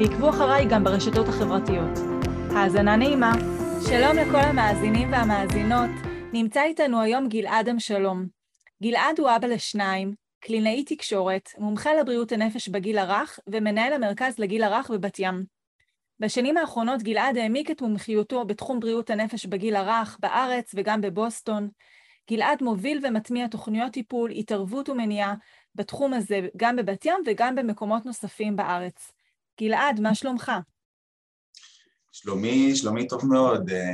ועקבו אחריי גם ברשתות החברתיות. האזנה נעימה. שלום לכל המאזינים והמאזינות. נמצא איתנו היום גלעד שלום. גלעד הוא אבא לשניים, קלינאי תקשורת, מומחה לבריאות הנפש בגיל הרך ומנהל המרכז לגיל הרך בבת ים. בשנים האחרונות גלעד העמיק את מומחיותו בתחום בריאות הנפש בגיל הרך בארץ וגם בבוסטון. גלעד מוביל ומטמיע תוכניות טיפול, התערבות ומניעה בתחום הזה גם בבת ים וגם במקומות נוספים בארץ. גלעד, מה שלומך? שלומי, שלומי טוב מאוד, אה,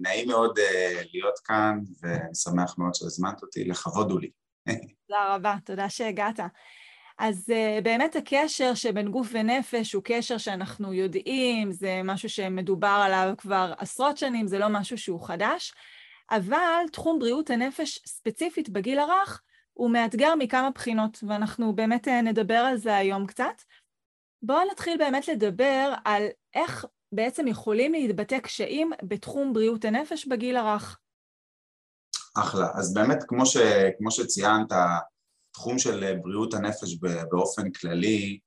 נעים מאוד אה, להיות כאן ושמח מאוד שהזמנת אותי, לכבוד הוא לי. תודה רבה, תודה שהגעת. אז uh, באמת הקשר שבין גוף ונפש הוא קשר שאנחנו יודעים, זה משהו שמדובר עליו כבר עשרות שנים, זה לא משהו שהוא חדש, אבל תחום בריאות הנפש ספציפית בגיל הרך הוא מאתגר מכמה בחינות, ואנחנו באמת נדבר על זה היום קצת. בואו נתחיל באמת לדבר על איך בעצם יכולים להתבטא קשיים בתחום בריאות הנפש בגיל הרך. אחלה. אז באמת, כמו, ש, כמו שציינת, התחום של בריאות הנפש באופן כללי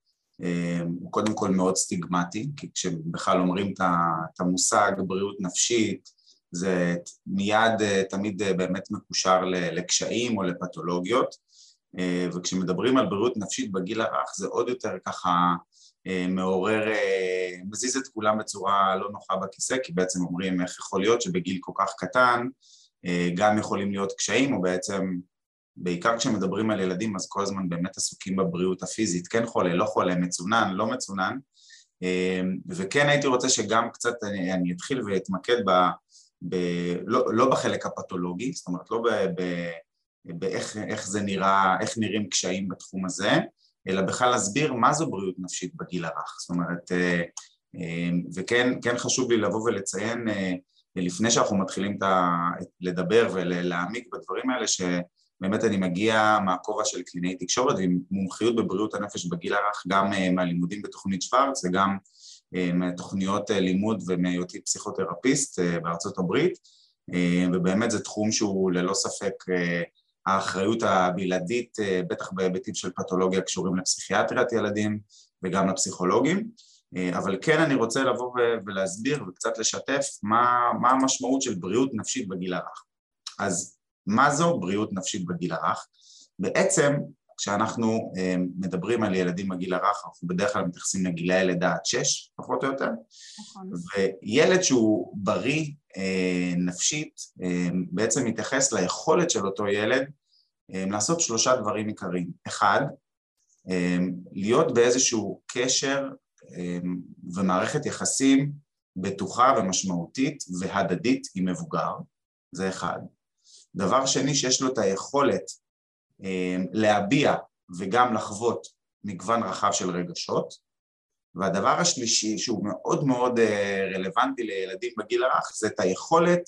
אה, הוא קודם כל מאוד סטיגמטי, כי כשבכלל אומרים את המושג בריאות נפשית, זה מיד אה, תמיד אה, באמת מקושר לקשיים או לפתולוגיות, וכשמדברים על בריאות נפשית בגיל הרך זה עוד יותר ככה מעורר, אה, מזיז את כולם בצורה לא נוחה בכיסא, כי בעצם אומרים איך יכול להיות שבגיל כל כך קטן אה, גם יכולים להיות קשיים, או בעצם, בעיקר כשמדברים על ילדים אז כל הזמן באמת עסוקים בבריאות הפיזית, כן חולה, לא חולה, מצונן, לא מצונן, וכן הייתי רוצה שגם קצת אני, אני אתחיל ואתמקד ב, ב, לא, לא בחלק הפתולוגי, זאת אומרת לא באיך זה נראה, איך נראים קשיים בתחום הזה, אלא בכלל להסביר מה זו בריאות נפשית בגיל הרך. זאת אומרת, אה, אה, וכן כן חשוב לי לבוא ולציין אה, לפני שאנחנו מתחילים לדבר ולהעמיק בדברים האלה, שבאמת אני מגיע מהכובע של קלינאי תקשורת ועם מומחיות בבריאות הנפש בגיל הרך, גם מהלימודים בתוכנית שוורץ וגם מתוכניות לימוד ומהיותי פסיכותרפיסט בארצות הברית, ובאמת זה תחום שהוא ללא ספק האחריות הבלעדית, אה, בטח בהיבטים של פתולוגיה קשורים לפסיכיאטריית ילדים וגם לפסיכולוגים, אה, אבל כן אני רוצה לבוא ולהסביר וקצת לשתף מה, מה המשמעות של בריאות נפשית בגיל הרך. אז מה זו בריאות נפשית בגיל הרך? בעצם כשאנחנו אה, מדברים על ילדים בגיל הרך, אנחנו בדרך כלל מתייחסים לגילאי לידה עד שש, פחות או יותר, נכון. וילד שהוא בריא נפשית בעצם מתייחס ליכולת של אותו ילד לעשות שלושה דברים עיקריים. אחד, להיות באיזשהו קשר ומערכת יחסים בטוחה ומשמעותית והדדית עם מבוגר, זה אחד. דבר שני, שיש לו את היכולת להביע וגם לחוות מגוון רחב של רגשות, והדבר השלישי שהוא מאוד מאוד רלוונטי לילדים בגיל הרך זה את היכולת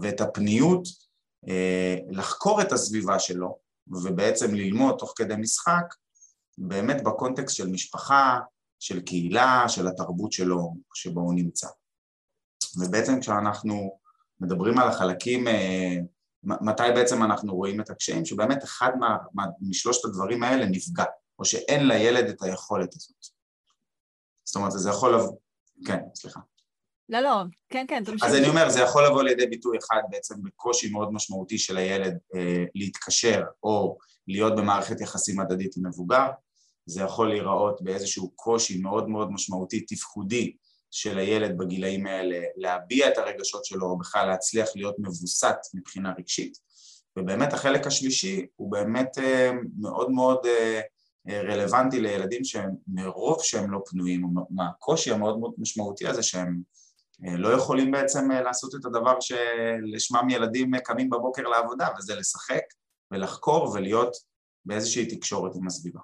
ואת הפניות אה, לחקור את הסביבה שלו ובעצם ללמוד תוך כדי משחק באמת בקונטקסט של משפחה, של קהילה, של התרבות שלו שבו הוא נמצא. ובעצם כשאנחנו מדברים על החלקים, אה, מתי בעצם אנחנו רואים את הקשיים? שבאמת אחד מה, מה, משלושת הדברים האלה נפגע, או שאין לילד את היכולת הזאת. זאת אומרת, זה יכול לבוא... כן, סליחה. לא, לא, כן, כן, תמשיך. אז אני אומר, זה יכול לבוא לידי ביטוי אחד בעצם בקושי מאוד משמעותי של הילד אה, להתקשר או להיות במערכת יחסים הדדית עם מבוגר, זה יכול להיראות באיזשהו קושי מאוד מאוד משמעותי, תפקודי, של הילד בגילאים האלה להביע את הרגשות שלו או בכלל להצליח להיות מבוסת מבחינה רגשית ובאמת החלק השלישי הוא באמת אה, מאוד מאוד אה, רלוונטי לילדים שמרוב שהם לא פנויים, מהקושי המאוד מאוד משמעותי הזה שהם אה, לא יכולים בעצם אה, לעשות את הדבר שלשמם ילדים קמים בבוקר לעבודה, וזה לשחק ולחקור ולהיות באיזושהי תקשורת עם הסביבה.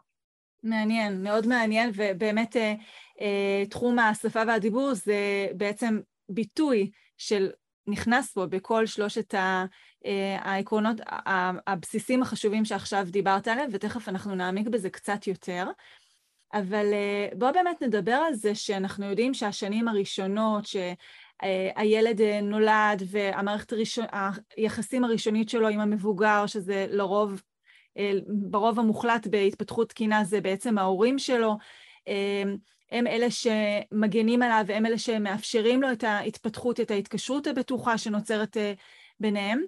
מעניין, מאוד מעניין, ובאמת תחום השפה והדיבור זה בעצם ביטוי של, נכנס פה בכל שלושת העקרונות, הבסיסים החשובים שעכשיו דיברת עליהם, ותכף אנחנו נעמיק בזה קצת יותר. אבל בואו באמת נדבר על זה שאנחנו יודעים שהשנים הראשונות, שהילד נולד והמערכת הראשון, היחסים הראשונית שלו עם המבוגר, שזה לרוב, ברוב המוחלט בהתפתחות תקינה זה בעצם ההורים שלו, הם אלה שמגנים עליו והם אלה שמאפשרים לו את ההתפתחות, את ההתקשרות הבטוחה שנוצרת ביניהם.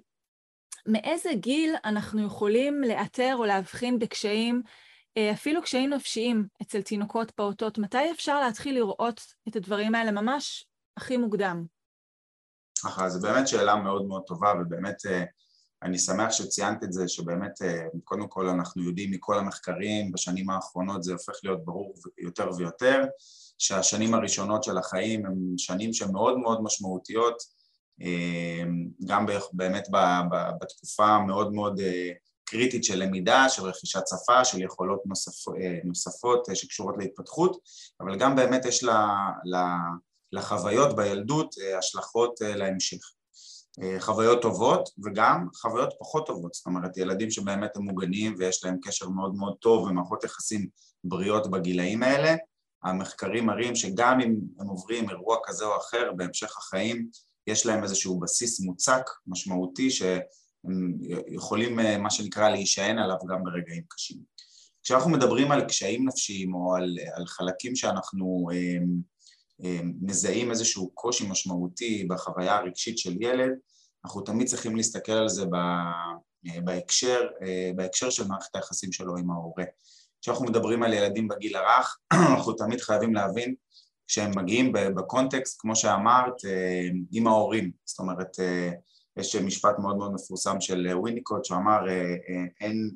מאיזה גיל אנחנו יכולים לאתר או להבחין בקשיים, אפילו קשיים נפשיים אצל תינוקות פעוטות? מתי אפשר להתחיל לראות את הדברים האלה ממש הכי מוקדם? ככה, זו באמת שאלה מאוד מאוד טובה, ובאמת אני שמח שציינת את זה, שבאמת קודם כל אנחנו יודעים מכל המחקרים, בשנים האחרונות זה הופך להיות ברור יותר ויותר, שהשנים הראשונות של החיים הן שנים שמאוד מאוד משמעותיות, גם באמת בתקופה המאוד מאוד קריטית של למידה, של רכישת שפה, של יכולות נוספ, נוספות שקשורות להתפתחות, אבל גם באמת יש לחוויות בילדות השלכות להמשך. חוויות טובות וגם חוויות פחות טובות, זאת אומרת ילדים שבאמת הם מוגנים ויש להם קשר מאוד מאוד טוב ומערכות יחסים בריאות בגילאים האלה, המחקרים מראים שגם אם הם עוברים אירוע כזה או אחר בהמשך החיים, יש להם איזשהו בסיס מוצק, משמעותי, שהם יכולים מה שנקרא להישען עליו גם ברגעים קשים. כשאנחנו מדברים על קשיים נפשיים או על, על חלקים שאנחנו מזהים איזשהו קושי משמעותי בחוויה הרגשית של ילד, אנחנו תמיד צריכים להסתכל על זה בהקשר, בהקשר של מערכת היחסים שלו עם ההורה. כשאנחנו מדברים על ילדים בגיל הרך, אנחנו תמיד חייבים להבין שהם מגיעים בקונטקסט, כמו שאמרת, עם ההורים. זאת אומרת, יש משפט מאוד מאוד מפורסם של וויניקוט שאמר אין,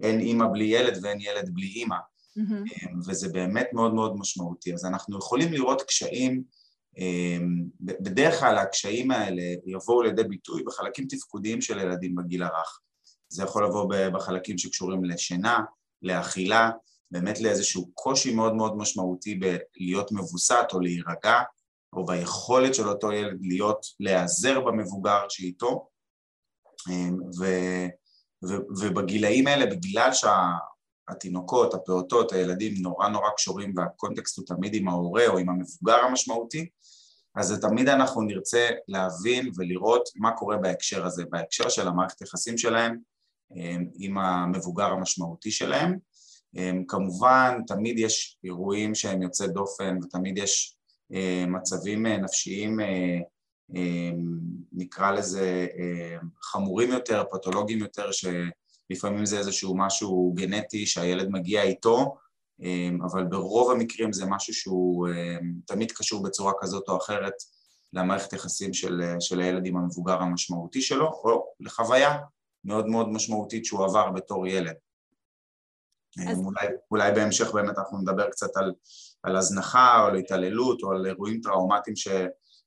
אין אימא בלי ילד ואין ילד בלי אימא. Mm-hmm. וזה באמת מאוד מאוד משמעותי. אז אנחנו יכולים לראות קשיים, בדרך כלל הקשיים האלה יבואו לידי ביטוי בחלקים תפקודיים של ילדים בגיל הרך. זה יכול לבוא בחלקים שקשורים לשינה, לאכילה, באמת לאיזשהו קושי מאוד מאוד משמעותי בלהיות מבוסת או להירגע, או ביכולת של אותו ילד להיות, להיעזר במבוגר שאיתו, ו, ו, ובגילאים האלה, בגלל שהתינוקות, הפעוטות, הילדים נורא נורא קשורים והקונטקסט הוא תמיד עם ההורה או עם המבוגר המשמעותי, אז תמיד אנחנו נרצה להבין ולראות מה קורה בהקשר הזה, בהקשר של המערכת יחסים שלהם עם המבוגר המשמעותי שלהם. כמובן, תמיד יש אירועים שהם יוצאי דופן ותמיד יש מצבים נפשיים, נקרא לזה חמורים יותר, פתולוגיים יותר, שלפעמים זה איזשהו משהו גנטי שהילד מגיע איתו, אבל ברוב המקרים זה משהו שהוא תמיד קשור בצורה כזאת או אחרת למערכת יחסים של, של הילד עם המבוגר המשמעותי שלו, או לחוויה מאוד מאוד משמעותית שהוא עבר בתור ילד. אז... אולי, אולי בהמשך באמת אנחנו נדבר קצת על, על הזנחה או על התעללות או על אירועים טראומטיים ש,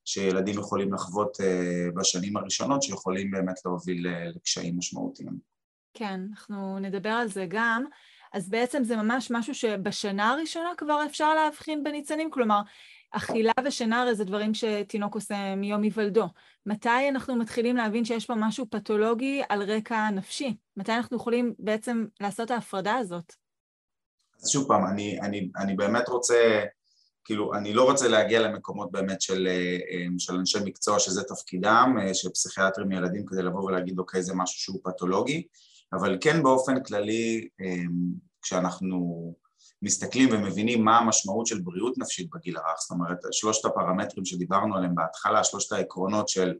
שילדים יכולים לחוות uh, בשנים הראשונות שיכולים באמת להוביל uh, לקשיים משמעותיים. כן, אנחנו נדבר על זה גם. אז בעצם זה ממש משהו שבשנה הראשונה כבר אפשר להבחין בניצנים, כלומר, אכילה ושינה הרי זה דברים שתינוק עושה מיום היוולדו. מתי אנחנו מתחילים להבין שיש פה משהו פתולוגי על רקע נפשי? מתי אנחנו יכולים בעצם לעשות ההפרדה הזאת? אז שוב פעם, אני, אני, אני באמת רוצה, כאילו, אני לא רוצה להגיע למקומות באמת של, אה, של אנשי מקצוע שזה תפקידם, אה, של פסיכיאטרים ילדים כדי לבוא ולהגיד אוקיי זה משהו שהוא פתולוגי, אבל כן באופן כללי אה, כשאנחנו מסתכלים ומבינים מה המשמעות של בריאות נפשית בגיל הרך, זאת אומרת שלושת הפרמטרים שדיברנו עליהם בהתחלה, שלושת העקרונות של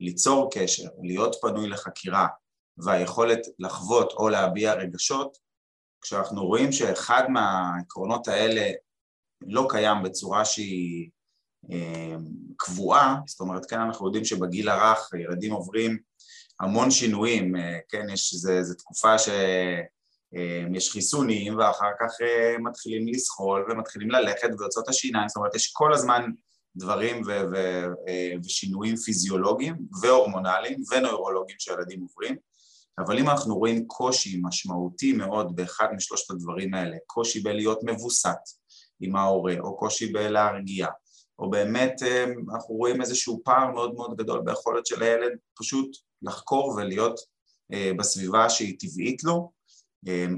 ליצור קשר, להיות פנוי לחקירה והיכולת לחוות או להביע רגשות, כשאנחנו רואים שאחד מהעקרונות האלה לא קיים בצורה שהיא אה, קבועה, זאת אומרת כן אנחנו יודעים שבגיל הרך ילדים עוברים המון שינויים, אה, כן, יש, איזו תקופה ש... אמ, יש חיסונים ואחר כך אה, מתחילים לסחול ומתחילים ללכת ויוצאות השיניים, זאת אומרת יש כל הזמן דברים ו- ו- אה, ושינויים פיזיולוגיים והורמונליים ונוירולוגיים שילדים עוברים, אבל אם אנחנו רואים קושי משמעותי מאוד באחד משלושת הדברים האלה, קושי בלהיות מבוסת, עם ההורה, או קושי בלהרגיע, או באמת אנחנו רואים איזשהו פער מאוד מאוד גדול ביכולת של הילד פשוט לחקור ולהיות בסביבה שהיא טבעית לו,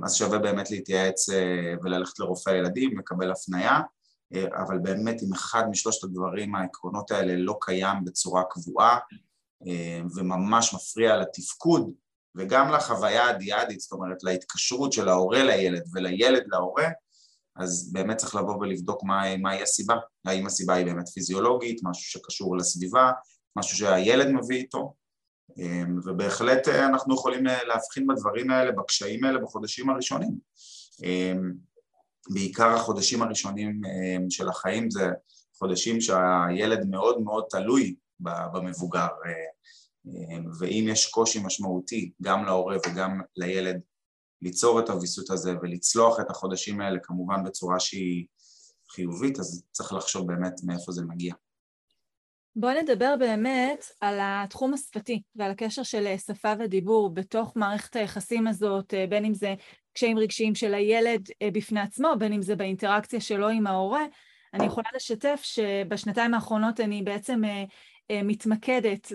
אז שווה באמת להתייעץ וללכת לרופא הילדים, לקבל הפנייה, אבל באמת אם אחד משלושת הדברים, העקרונות האלה לא קיים בצורה קבועה וממש מפריע לתפקוד וגם לחוויה הדיאדית, זאת אומרת להתקשרות של ההורה לילד ולילד להורה, אז באמת צריך לבוא ולבדוק מהי מה הסיבה, האם הסיבה היא באמת פיזיולוגית, משהו שקשור לסביבה, משהו שהילד מביא איתו, ובהחלט אנחנו יכולים להבחין בדברים האלה, בקשיים האלה בחודשים הראשונים. בעיקר החודשים הראשונים של החיים זה חודשים שהילד מאוד מאוד תלוי במבוגר, ואם יש קושי משמעותי גם להורה וגם לילד ליצור את הוויסות הזה ולצלוח את החודשים האלה כמובן בצורה שהיא חיובית, אז צריך לחשוב באמת מאיפה זה מגיע. בואו נדבר באמת על התחום השפתי ועל הקשר של שפה ודיבור בתוך מערכת היחסים הזאת, בין אם זה קשיים רגשיים של הילד בפני עצמו, בין אם זה באינטראקציה שלו עם ההורה. אני יכולה לשתף שבשנתיים האחרונות אני בעצם מתמקדת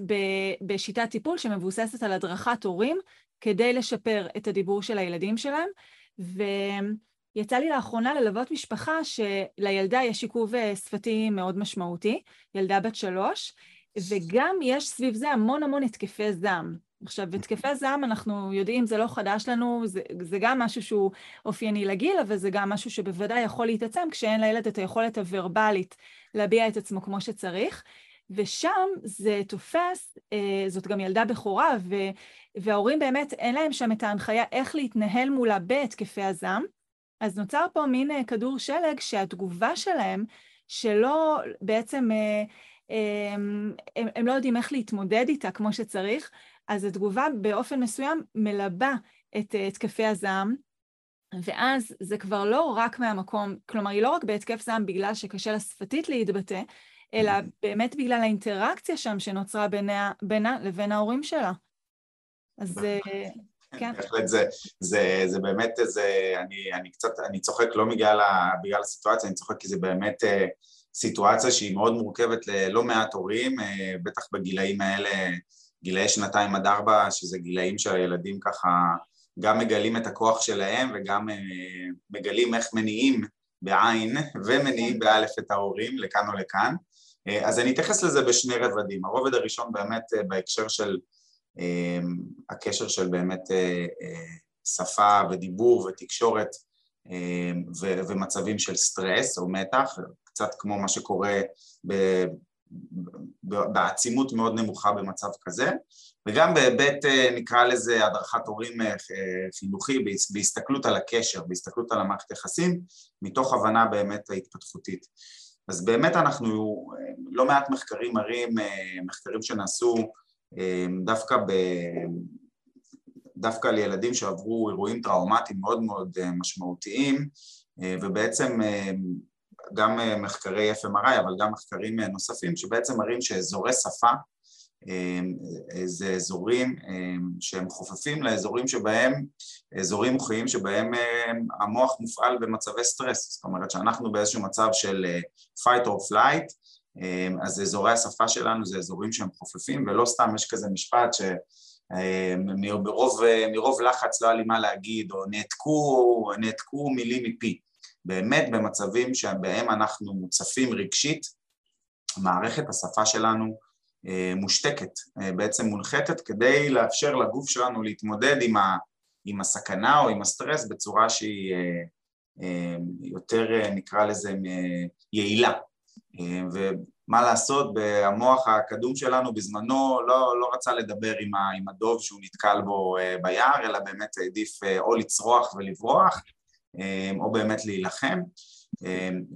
בשיטת טיפול שמבוססת על הדרכת הורים כדי לשפר את הדיבור של הילדים שלהם, ויצא לי לאחרונה ללוות משפחה שלילדה יש עיכוב שפתי מאוד משמעותי, ילדה בת שלוש, וגם יש סביב זה המון המון התקפי זעם. עכשיו, התקפי זעם, אנחנו יודעים, זה לא חדש לנו, זה, זה גם משהו שהוא אופייני לגיל, אבל זה גם משהו שבוודאי יכול להתעצם כשאין לילד את היכולת הוורבלית להביע את עצמו כמו שצריך. ושם זה תופס, זאת גם ילדה בכורה, וההורים באמת אין להם שם את ההנחיה איך להתנהל מולה בהתקפי הזעם, אז נוצר פה מין כדור שלג שהתגובה שלהם, שלא בעצם, הם, הם לא יודעים איך להתמודד איתה כמו שצריך, אז התגובה באופן מסוים מלבה את התקפי הזעם, ואז זה כבר לא רק מהמקום, כלומר היא לא רק בהתקף זעם בגלל שקשה לה שפתית להתבטא, אלא באמת בגלל האינטראקציה שם שנוצרה בינה, בינה לבין ההורים שלה. אז כן. בהחלט זה, זה, זה באמת, זה, אני, אני קצת, אני צוחק לא בגלל, בגלל הסיטואציה, אני צוחק כי זה באמת סיטואציה שהיא מאוד מורכבת ללא מעט הורים, בטח בגילאים האלה, גילאי שנתיים עד ארבע, שזה גילאים שהילדים ככה גם מגלים את הכוח שלהם וגם מגלים איך מניעים בעין ומניעים באלף את ההורים לכאן או לכאן. אז אני אתייחס לזה בשני רבדים. הרובד הראשון באמת בהקשר של הקשר של באמת שפה ודיבור ותקשורת ומצבים של סטרס או מתח, קצת כמו מה שקורה בעצימות מאוד נמוכה במצב כזה, וגם בהיבט נקרא לזה הדרכת הורים חינוכי בהסתכלות על הקשר, בהסתכלות על המערכת יחסים, מתוך הבנה באמת ההתפתחותית. אז באמת אנחנו, לא מעט מחקרים מראים, מחקרים שנעשו דווקא, ב, דווקא לילדים שעברו אירועים טראומטיים מאוד מאוד משמעותיים, ובעצם גם מחקרי FMRI, אבל גם מחקרים נוספים, שבעצם מראים שאזורי שפה זה אזורים שהם חופפים לאזורים שבהם, אזורים מוחיים שבהם המוח מופעל במצבי סטרס, זאת אומרת שאנחנו באיזשהו מצב של fight or flight, אז אזורי השפה שלנו זה אזורים שהם חופפים ולא סתם יש כזה משפט שמרוב לחץ לא היה לי מה להגיד או נעתקו, נעתקו מילים מפי, באמת במצבים שבהם אנחנו מוצפים רגשית, מערכת השפה שלנו מושתקת, בעצם מונחתת כדי לאפשר לגוף שלנו להתמודד עם, ה, עם הסכנה או עם הסטרס בצורה שהיא יותר נקרא לזה יעילה ומה לעשות, המוח הקדום שלנו בזמנו לא, לא רצה לדבר עם, ה, עם הדוב שהוא נתקל בו ביער אלא באמת העדיף או לצרוח ולברוח או באמת להילחם.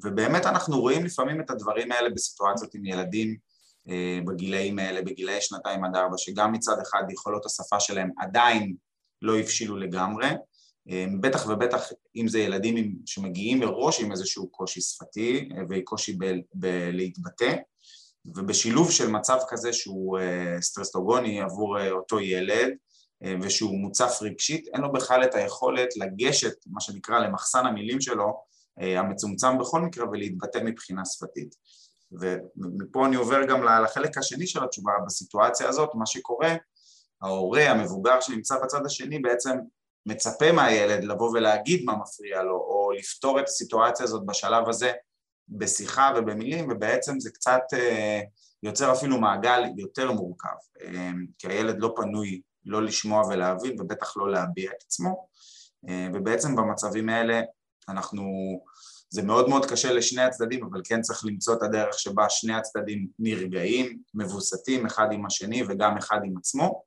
ובאמת אנחנו רואים לפעמים את הדברים האלה בסיטואציות עם ילדים בגילאים האלה, בגילאי שנתיים עד ארבע, שגם מצד אחד יכולות השפה שלהם עדיין לא הבשילו לגמרי, בטח ובטח אם זה ילדים שמגיעים מראש עם איזשהו קושי שפתי וקושי בלהתבטא, ובשילוב של מצב כזה שהוא סטרסטוגוני עבור אותו ילד ושהוא מוצף רגשית, אין לו בכלל את היכולת לגשת, מה שנקרא, למחסן המילים שלו המצומצם בכל מקרה ולהתבטא מבחינה שפתית. ומפה אני עובר גם לחלק השני של התשובה, בסיטואציה הזאת מה שקורה, ההורה המבוגר שנמצא בצד השני בעצם מצפה מהילד לבוא ולהגיד מה מפריע לו, או לפתור את הסיטואציה הזאת בשלב הזה בשיחה ובמילים, ובעצם זה קצת אה, יוצר אפילו מעגל יותר מורכב, אה, כי הילד לא פנוי לא לשמוע ולהבין, ובטח לא להביע את עצמו, אה, ובעצם במצבים האלה אנחנו, זה מאוד מאוד קשה לשני הצדדים, אבל כן צריך למצוא את הדרך שבה שני הצדדים נרגעים, מבוסתים אחד עם השני וגם אחד עם עצמו,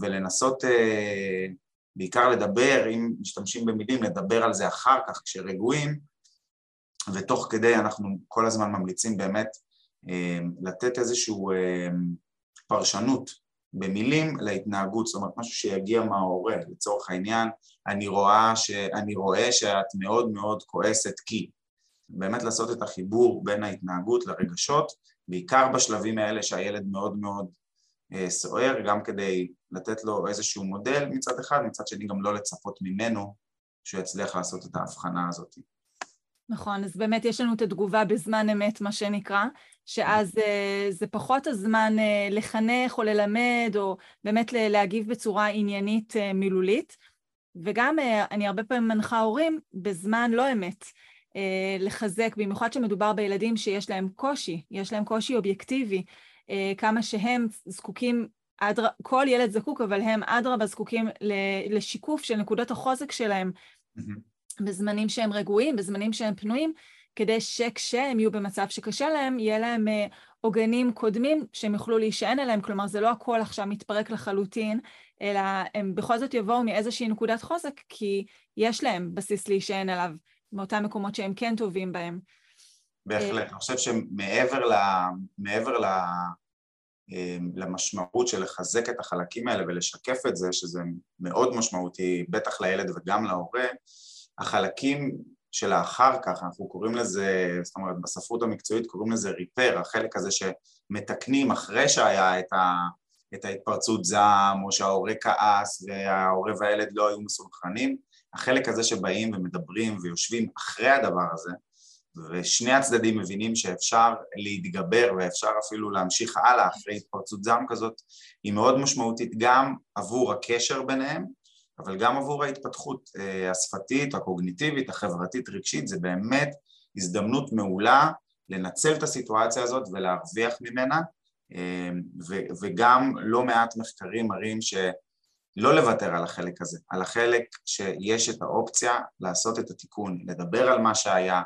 ולנסות בעיקר לדבר, אם משתמשים במילים, לדבר על זה אחר כך כשרגועים, ותוך כדי אנחנו כל הזמן ממליצים באמת אה, לתת איזושהי אה, פרשנות במילים להתנהגות, זאת אומרת משהו שיגיע מההורה, לצורך העניין, אני רואה, ש... אני רואה שאת מאוד מאוד כועסת כי, באמת לעשות את החיבור בין ההתנהגות לרגשות, בעיקר בשלבים האלה שהילד מאוד מאוד סוער, גם כדי לתת לו איזשהו מודל מצד אחד, מצד שני גם לא לצפות ממנו שהוא יצליח לעשות את ההבחנה הזאת. נכון, אז באמת יש לנו את התגובה בזמן אמת, מה שנקרא, שאז אה, זה פחות הזמן אה, לחנך או ללמד, או באמת להגיב בצורה עניינית מילולית. וגם אני הרבה פעמים מנחה הורים בזמן לא אמת, לחזק, במיוחד שמדובר בילדים שיש להם קושי, יש להם קושי אובייקטיבי, אה, כמה שהם זקוקים, אדר... כל ילד זקוק, אבל הם אדרבה זקוקים לשיקוף של נקודות החוזק שלהם mm-hmm. בזמנים שהם רגועים, בזמנים שהם פנויים, כדי שכשהם יהיו במצב שקשה להם, יהיה להם אה, עוגנים קודמים שהם יוכלו להישען עליהם, כלומר זה לא הכל עכשיו מתפרק לחלוטין, אלא הם בכל זאת יבואו מאיזושהי נקודת חוזק, כי יש להם בסיס להישען עליו, מאותם מקומות שהם כן טובים בהם. בהחלט, אני חושב שמעבר ל... מעבר ל... אמ, למשמעות של לחזק את החלקים האלה ולשקף את זה, שזה מאוד משמעותי, בטח לילד וגם להורה, החלקים של האחר כך, אנחנו קוראים לזה, זאת אומרת בספרות המקצועית קוראים לזה ריפר, החלק הזה שמתקנים אחרי שהיה את, ה, את ההתפרצות זעם או שההורה כעס וההורה והילד לא היו מסונכרנים, החלק הזה שבאים ומדברים ויושבים אחרי הדבר הזה, ושני הצדדים מבינים שאפשר להתגבר ואפשר אפילו להמשיך הלאה אחרי התפרצות זעם כזאת, היא מאוד משמעותית גם עבור הקשר ביניהם, אבל גם עבור ההתפתחות אה, השפתית, הקוגניטיבית, החברתית, רגשית, זה באמת הזדמנות מעולה לנצל את הסיטואציה הזאת ולהרוויח ממנה, אה, וגם לא מעט מחקרים מראים שלא לוותר על החלק הזה, על החלק שיש את האופציה לעשות את התיקון, לדבר על מה שהיה,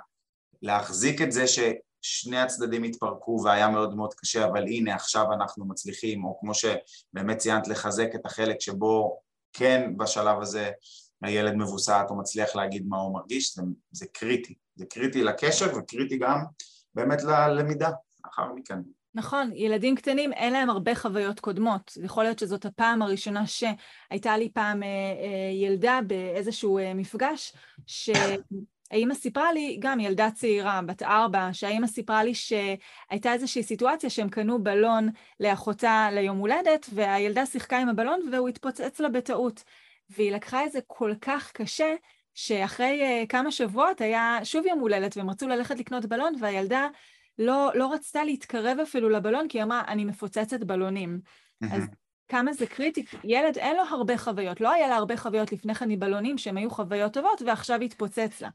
להחזיק את זה ששני הצדדים התפרקו והיה מאוד מאוד קשה, אבל הנה עכשיו אנחנו מצליחים, או כמו שבאמת ציינת, לחזק את החלק שבו כן בשלב הזה הילד מבוסת או מצליח להגיד מה הוא מרגיש, זה, זה קריטי, זה קריטי לקשר וקריטי גם באמת ללמידה לאחר מכן. נכון, ילדים קטנים אין להם הרבה חוויות קודמות. יכול להיות שזאת הפעם הראשונה שהייתה לי פעם אה, אה, ילדה באיזשהו אה, מפגש, ש... האימא סיפרה לי, גם ילדה צעירה, בת ארבע, שהאימא סיפרה לי שהייתה איזושהי סיטואציה שהם קנו בלון לאחותה ליום הולדת, והילדה שיחקה עם הבלון והוא התפוצץ לה בטעות. והיא לקחה את זה כל כך קשה, שאחרי uh, כמה שבועות היה שוב יום הולדת, והם רצו ללכת לקנות בלון, והילדה לא, לא רצתה להתקרב אפילו לבלון, כי היא אמרה, אני מפוצצת בלונים. אז כמה זה קריטי, ילד אין לו הרבה חוויות, לא היה לה הרבה חוויות לפני כן מבלונים שהן היו חוויות טובות ועכשיו התפוצץ לה.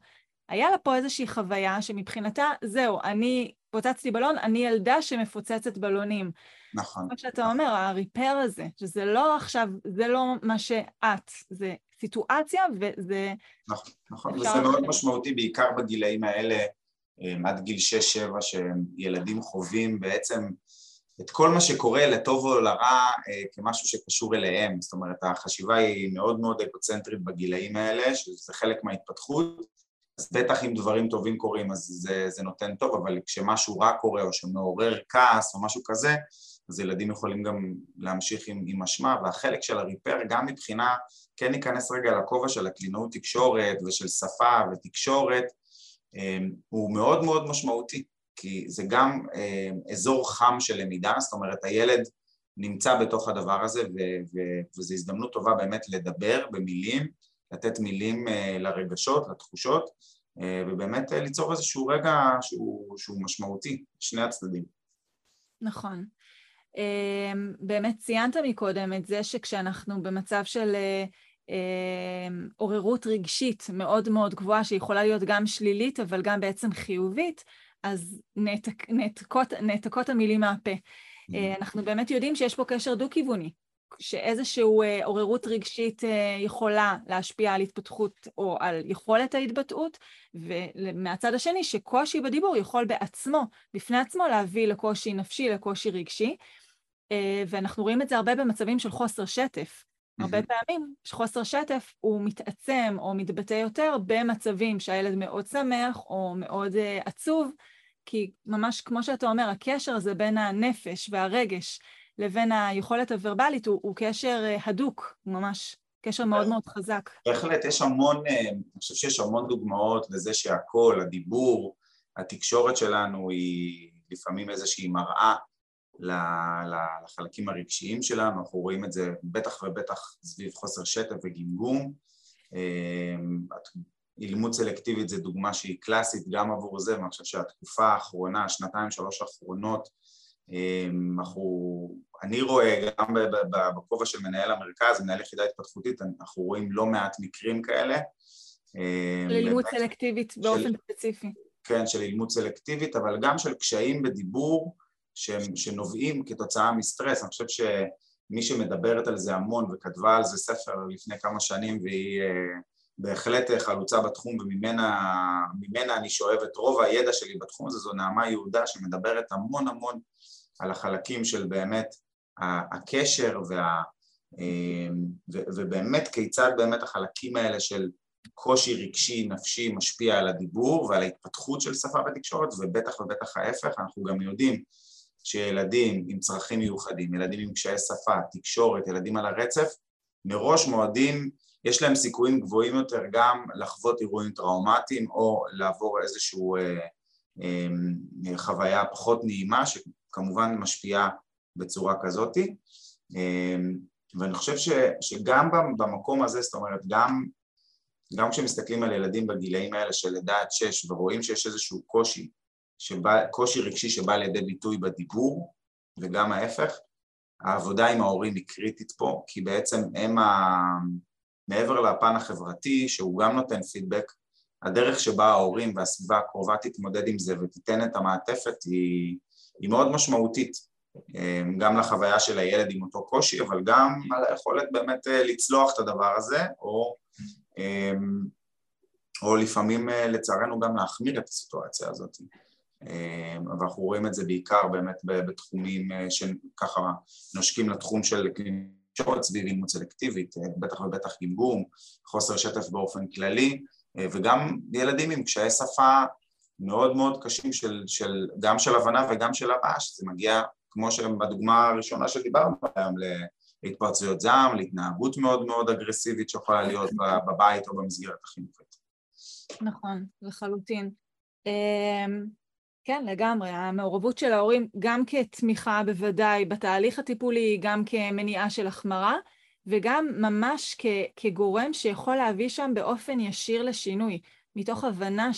היה לה פה איזושהי חוויה שמבחינתה, זהו, אני פוצצתי בלון, אני ילדה שמפוצצת בלונים. נכון. כמו שאתה אומר, הריפר הזה, שזה לא עכשיו, זה לא מה שאת, זה סיטואציה וזה... נכון, נכון, וזה מאוד משמעותי בעיקר בגילאים האלה, אה, עד גיל 6-7, שילדים חווים בעצם את כל מה שקורה לטוב או לרע אה, כמשהו שקשור אליהם, זאת אומרת החשיבה היא מאוד מאוד אגוצנטרית בגילאים האלה, שזה חלק מההתפתחות, אז בטח אם דברים טובים קורים אז זה, זה נותן טוב, אבל כשמשהו רע קורה או שמעורר כעס או משהו כזה, אז ילדים יכולים גם להמשיך עם, עם אשמה, והחלק של הריפר גם מבחינה, כן ניכנס רגע לכובע של הקלינאות תקשורת ושל שפה ותקשורת, אה, הוא מאוד מאוד משמעותי, כי זה גם אה, אזור חם של למידה, זאת אומרת הילד נמצא בתוך הדבר הזה וזו הזדמנות טובה באמת לדבר במילים לתת מילים אה, לרגשות, לתחושות, ובאמת ליצור איזשהו רגע שהוא, שהוא משמעותי, שני הצדדים. נכון. באמת ציינת מקודם את זה שכשאנחנו במצב של עוררות רגשית מאוד מאוד גבוהה, שיכולה להיות גם שלילית אבל גם בעצם חיובית, אז נעתק, נעתקות, נעתקות המילים מהפה. Mm-hmm. אנחנו באמת יודעים שיש פה קשר דו-כיווני, שאיזושהי אה, עוררות רגשית אה, יכולה להשפיע על התפתחות או על יכולת ההתבטאות, ומהצד השני שקושי בדיבור יכול בעצמו, בפני עצמו, להביא לקושי נפשי, לקושי רגשי, אה, ואנחנו רואים את זה הרבה במצבים של חוסר שטף. הרבה פעמים חוסר שטף הוא מתעצם או מתבטא יותר במצבים שהילד מאוד שמח או מאוד עצוב, כי ממש כמו שאתה אומר, הקשר הזה בין הנפש והרגש לבין היכולת הוורבלית הוא, הוא קשר אה, הדוק, ממש קשר מאוד מאוד חזק. בהחלט, יש המון, אה, אני חושב שיש המון דוגמאות לזה שהכל, הדיבור, התקשורת שלנו היא לפעמים איזושהי מראה לחלקים הרגשיים שלנו, אנחנו רואים את זה בטח ובטח סביב חוסר שטף וגמגום. אה, לימוד סלקטיבית זה דוגמה שהיא קלאסית גם עבור זה, ואני חושב שהתקופה האחרונה, השנתיים שלוש האחרונות, אנחנו, אני רואה גם בכובע של מנהל המרכז, מנהל יחידה התפתחותית, אנחנו רואים לא מעט מקרים כאלה. אמ, ללימוד סלקטיבית באופן ספציפי. כן, של לימוד סלקטיבית, אבל גם של קשיים בדיבור שנובעים כתוצאה מסטרס. אני חושב שמי שמדברת על זה המון וכתבה על זה ספר לפני כמה שנים והיא אה, בהחלט חלוצה בתחום וממנה אני שואב את רוב הידע שלי בתחום הזה, זו נעמה יהודה שמדברת המון המון על החלקים של באמת הקשר וה, ובאמת כיצד באמת החלקים האלה של קושי רגשי נפשי משפיע על הדיבור ועל ההתפתחות של שפה ותקשורת ובטח ובטח ההפך, אנחנו גם יודעים שילדים עם צרכים מיוחדים, ילדים עם קשיי שפה, תקשורת, ילדים על הרצף, מראש מועדים יש להם סיכויים גבוהים יותר גם לחוות אירועים טראומטיים או לעבור איזושהי אה, אה, חוויה פחות נעימה שכמובן משפיעה בצורה כזאת אה, ואני חושב ש, שגם במקום הזה, זאת אומרת גם, גם כשמסתכלים על ילדים בגילאים האלה של לידה עד שש ורואים שיש איזשהו קושי, שבא, קושי רגשי שבא לידי ביטוי בדיבור וגם ההפך, העבודה עם ההורים היא קריטית פה כי בעצם הם ה... מעבר לפן החברתי, שהוא גם נותן פידבק, הדרך שבה ההורים והסביבה הקרובה תתמודד עם זה ותיתן את המעטפת היא, היא מאוד משמעותית, אמ, גם לחוויה של הילד עם אותו קושי, אבל גם על היכולת באמת אה, לצלוח את הדבר הזה, או, אמ, או לפעמים אה, לצערנו גם להחמיר את הסיטואציה הזאת. ואנחנו רואים את זה בעיקר באמת בתחומים אה, שככה נושקים לתחום של תקשורת סביב אימות סלקטיבית, אה, בטח ובטח גמגום, חוסר שטף באופן כללי, אה, וגם ילדים עם קשיי שפה מאוד מאוד קשים של, של, גם של הבנה וגם של הבעה, שזה מגיע, כמו שבדוגמה הראשונה שדיברנו היום, להתפרצויות זעם, להתנהגות מאוד מאוד אגרסיבית שיכולה להיות בבית או במסגרת החינוכית. נכון, לחלוטין. אמ, כן, לגמרי. המעורבות של ההורים גם כתמיכה בוודאי בתהליך הטיפולי, גם כמניעה של החמרה, וגם ממש כ- כגורם שיכול להביא שם באופן ישיר לשינוי, מתוך הבנה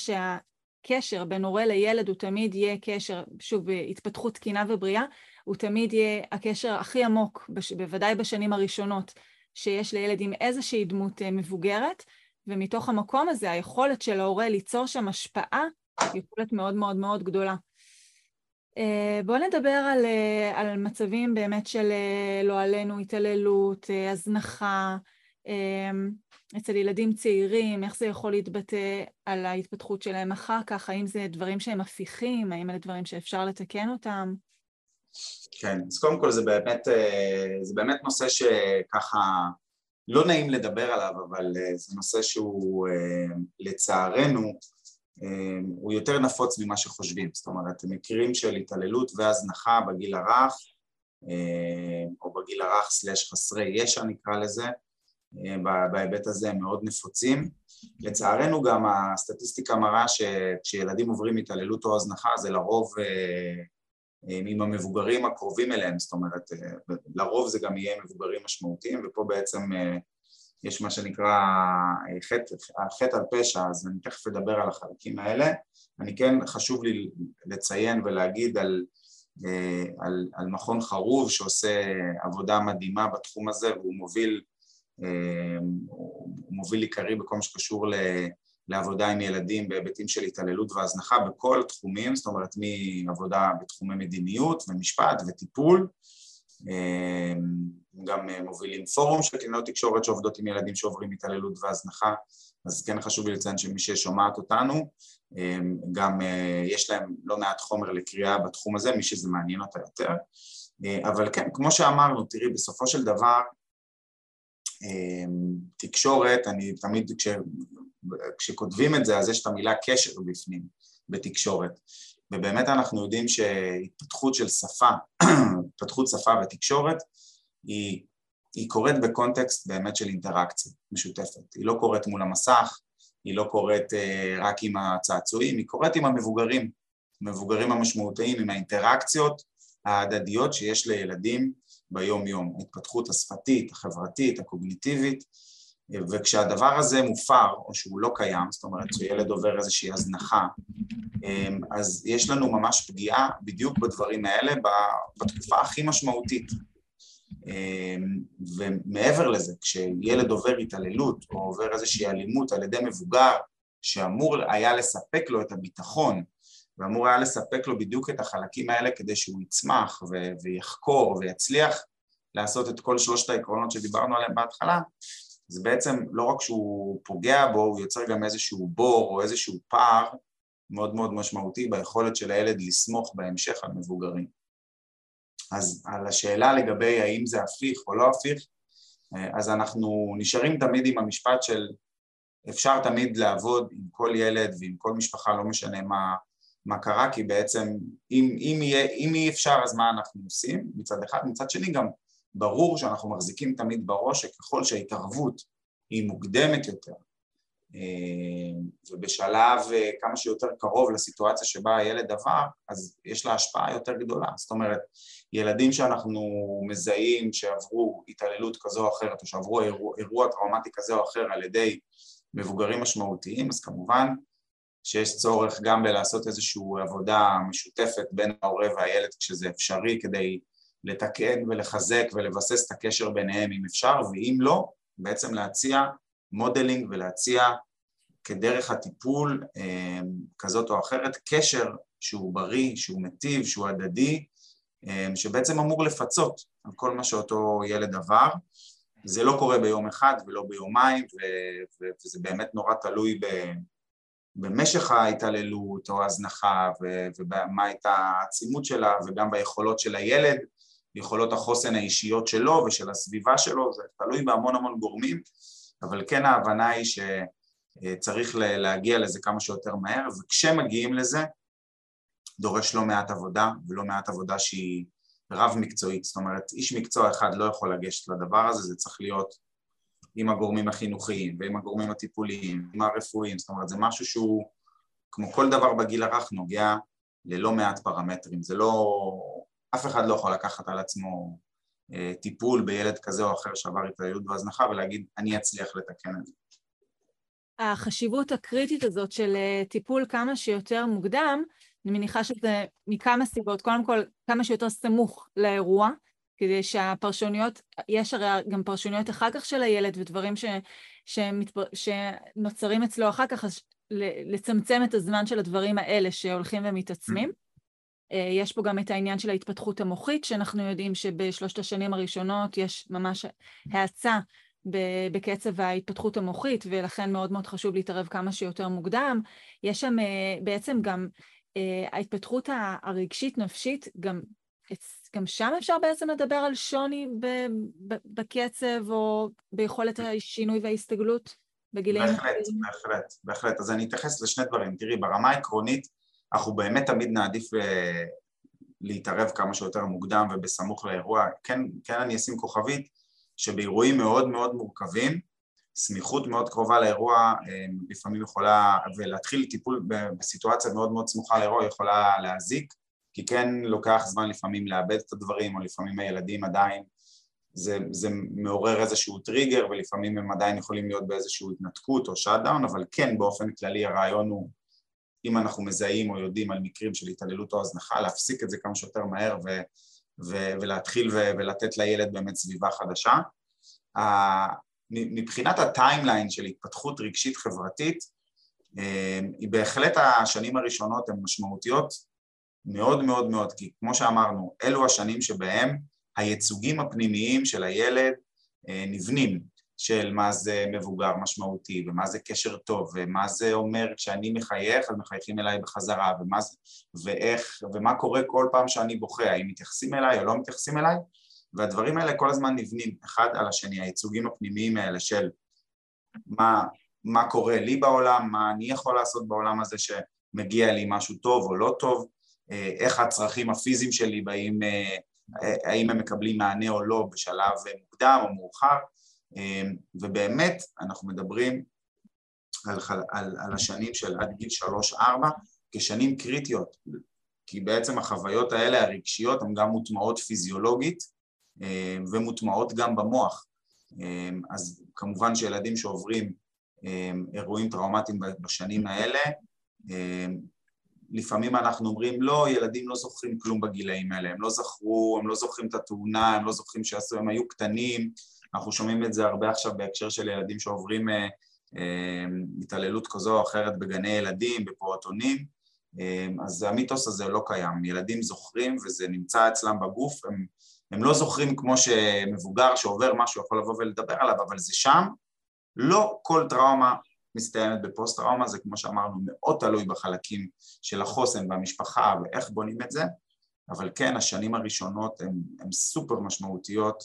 שהקשר בין הורה לילד הוא תמיד יהיה קשר, שוב, בהתפתחות תקינה ובריאה, הוא תמיד יהיה הקשר הכי עמוק, בוודאי בשנים הראשונות, שיש לילד עם איזושהי דמות אה, מבוגרת, ומתוך המקום הזה היכולת של ההורה ליצור שם השפעה יכולת מאוד מאוד מאוד גדולה. אה, בואו נדבר על, אה, על מצבים באמת של לא עלינו, התעללות, הזנחה, אצל ילדים צעירים, איך זה יכול להתבטא על ההתפתחות שלהם אחר כך, האם זה דברים שהם הפיכים, האם אלה דברים שאפשר לתקן אותם? כן, אז קודם כל זה באמת, זה באמת נושא שככה לא נעים לדבר עליו, אבל זה נושא שהוא לצערנו אמ, הוא יותר נפוץ ממה שחושבים, זאת אומרת מקרים של התעללות והזנחה בגיל הרך אמ, או בגיל הרך סלש חסרי ישע נקרא לזה, אמ, בהיבט הזה הם מאוד נפוצים. לצערנו גם הסטטיסטיקה מראה שכשילדים עוברים התעללות או הזנחה זה לרוב עם המבוגרים הקרובים אליהם, זאת אומרת לרוב זה גם יהיה מבוגרים משמעותיים ופה בעצם יש מה שנקרא חטא, חטא על פשע, אז אני תכף אדבר על החלקים האלה. אני כן, חשוב לי לציין ולהגיד על, על, על מכון חרוב שעושה עבודה מדהימה בתחום הזה והוא מוביל, הוא מוביל עיקרי בכל מה שקשור ל... לעבודה עם ילדים בהיבטים של התעללות והזנחה בכל התחומים, זאת אומרת מעבודה בתחומי מדיניות ומשפט וטיפול, אמ, גם מובילים פורום של קלינאות תקשורת שעובדות עם ילדים שעוברים התעללות והזנחה, אז כן חשוב לי לציין שמי ששומעת אותנו, אמ, גם אה, יש להם לא מעט חומר לקריאה בתחום הזה, מי שזה מעניין אותה יותר, אה, אבל כן, כמו שאמרנו, תראי, בסופו של דבר, אמ, תקשורת, אני תמיד, כש, כשכותבים את זה, אז יש את המילה קשר בפנים, בתקשורת. ובאמת אנחנו יודעים שהתפתחות של שפה, התפתחות שפה ותקשורת, היא, היא קורית בקונטקסט באמת של אינטראקציה משותפת. היא לא קורית מול המסך, היא לא קורית uh, רק עם הצעצועים, היא קורית עם המבוגרים, המבוגרים המשמעותיים, עם האינטראקציות ההדדיות שיש לילדים ביום-יום, ההתפתחות השפתית, החברתית, הקוגניטיבית, וכשהדבר הזה מופר או שהוא לא קיים, זאת אומרת שילד עובר איזושהי הזנחה, אמ, אז יש לנו ממש פגיעה בדיוק בדברים האלה בתקופה הכי משמעותית. אמ, ומעבר לזה, כשילד עובר התעללות או עובר איזושהי אלימות על ידי מבוגר שאמור היה לספק לו את הביטחון ואמור היה לספק לו בדיוק את החלקים האלה כדי שהוא יצמח ויחקור ויצליח לעשות את כל שלושת העקרונות שדיברנו עליהם בהתחלה, זה בעצם לא רק שהוא פוגע בו, הוא יוצר גם איזשהו בור או איזשהו פער מאוד מאוד משמעותי ביכולת של הילד לסמוך בהמשך על מבוגרים. אז על השאלה לגבי האם זה הפיך או לא הפיך, אז אנחנו נשארים תמיד עם המשפט של אפשר תמיד לעבוד עם כל ילד ועם כל משפחה, לא משנה מה, מה קרה, כי בעצם אם, אם, יהיה, אם אי אפשר אז מה אנחנו עושים? מצד אחד, מצד שני גם ברור שאנחנו מחזיקים תמיד בראש שככל שההתערבות היא מוקדמת יותר אה, ובשלב אה, כמה שיותר קרוב לסיטואציה שבה הילד עבר, אז יש לה השפעה יותר גדולה. זאת אומרת, ילדים שאנחנו מזהים שעברו התעללות כזו או אחרת, או שעברו אירוע, אירוע טראומטי כזה או אחר על ידי מבוגרים משמעותיים, אז כמובן שיש צורך גם בלעשות איזושהי עבודה משותפת בין ההורה והילד כשזה אפשרי כדי לתקן ולחזק ולבסס את הקשר ביניהם אם אפשר, ואם לא, בעצם להציע modeling ולהציע כדרך הטיפול אה, כזאת או אחרת קשר שהוא בריא, שהוא מטיב, שהוא הדדי, אה, שבעצם אמור לפצות על כל מה שאותו ילד עבר. זה לא קורה ביום אחד ולא ביומיים, וזה באמת נורא תלוי במשך ההתעללות או ההזנחה ומה הייתה העצימות שלה וגם ביכולות של הילד יכולות החוסן האישיות שלו ושל הסביבה שלו, זה תלוי בהמון המון גורמים, אבל כן ההבנה היא שצריך להגיע לזה כמה שיותר מהר, וכשמגיעים לזה דורש לא מעט עבודה ולא מעט עבודה שהיא רב מקצועית, זאת אומרת איש מקצוע אחד לא יכול לגשת לדבר הזה, זה צריך להיות עם הגורמים החינוכיים ועם הגורמים הטיפוליים, עם הרפואיים, זאת אומרת זה משהו שהוא כמו כל דבר בגיל הרך נוגע ללא מעט פרמטרים, זה לא אף אחד לא יכול לקחת על עצמו אה, טיפול בילד כזה או אחר שעבר התעללות והזנחה ולהגיד אני אצליח לתקן את זה. החשיבות הקריטית הזאת של אה, טיפול כמה שיותר מוקדם, אני מניחה שזה מכמה סיבות, קודם כל כמה שיותר סמוך לאירוע, כדי שהפרשנויות, יש הרי גם פרשנויות אחר כך של הילד ודברים ש, שמתפר, שנוצרים אצלו אחר כך, אז לצמצם את הזמן של הדברים האלה שהולכים ומתעצמים. Mm-hmm. אה, יש פה גם את העניין של ההתפתחות המוחית, שאנחנו יודעים שבשלושת השנים הראשונות יש ממש האצה בקצב ההתפתחות המוחית, ולכן מאוד מאוד חשוב להתערב כמה שיותר מוקדם. יש שם אה, בעצם גם אה, ההתפתחות הרגשית-נפשית, גם, גם שם אפשר בעצם לדבר על שוני בקצב או ביכולת השינוי וההסתגלות בגילאים... בהחלט, בהחלט, בהחלט. אז אני אתייחס לשני דברים. תראי, ברמה העקרונית, אנחנו באמת תמיד נעדיף אה, להתערב כמה שיותר מוקדם ובסמוך לאירוע. כן, כן אני אשים כוכבית שבאירועים מאוד מאוד מורכבים, סמיכות מאוד קרובה לאירוע אה, לפעמים יכולה, ולהתחיל טיפול בסיטואציה מאוד מאוד סמוכה לאירוע יכולה להזיק, כי כן לוקח זמן לפעמים לאבד את הדברים, או לפעמים הילדים עדיין זה, זה מעורר איזשהו טריגר ולפעמים הם עדיין יכולים להיות באיזושהי התנתקות או shutdown, אבל כן באופן כללי הרעיון הוא אם אנחנו מזהים או יודעים על מקרים של התעללות או הזנחה, להפסיק את זה כמה שיותר מהר ו, ו, ולהתחיל ו, ולתת לילד באמת סביבה חדשה. מבחינת ה timeline של התפתחות רגשית חברתית, אה, היא בהחלט השנים הראשונות הן משמעותיות מאוד מאוד מאוד, כי כמו שאמרנו, אלו השנים שבהם הייצוגים הפנימיים של הילד אה, נבנים, של מה זה מבוגר משמעותי, ומה זה קשר טוב, ומה זה אומר כשאני מחייך אז מחייכים אליי בחזרה, ומה, זה, ואיך, ומה קורה כל פעם שאני בוכה, האם מתייחסים אליי או לא מתייחסים אליי, והדברים האלה כל הזמן נבנים אחד על השני, הייצוגים הפנימיים האלה של מה, מה קורה לי בעולם, מה אני יכול לעשות בעולם הזה שמגיע לי משהו טוב או לא טוב, איך הצרכים הפיזיים שלי באים, אה, האם הם מקבלים מענה או לא בשלב מוקדם או מאוחר, אה, ובאמת אנחנו מדברים על, על, על השנים של עד גיל שלוש-ארבע כשנים קריטיות, כי בעצם החוויות האלה הרגשיות הן גם מוטמעות פיזיולוגית ומוטמעות גם במוח. אז כמובן שילדים שעוברים אירועים טראומטיים בשנים האלה לפעמים אנחנו אומרים לא, ילדים לא זוכרים כלום בגילאים האלה, הם לא זכרו, הם לא זוכרים את התאונה, הם לא זוכרים שעשו, הם היו קטנים, אנחנו שומעים את זה הרבה עכשיו בהקשר של ילדים שעוברים אה, אה, התעללות כזו או אחרת בגני ילדים, בפעוטונים, אה, אז המיתוס הזה לא קיים, ילדים זוכרים וזה נמצא אצלם בגוף, הם, הם לא זוכרים כמו שמבוגר שעובר משהו יכול לבוא ולדבר עליו, אבל זה שם, לא כל טראומה מסתיימת בפוסט-טראומה, זה כמו שאמרנו מאוד תלוי בחלקים של החוסן במשפחה ואיך בונים את זה, אבל כן השנים הראשונות הן סופר משמעותיות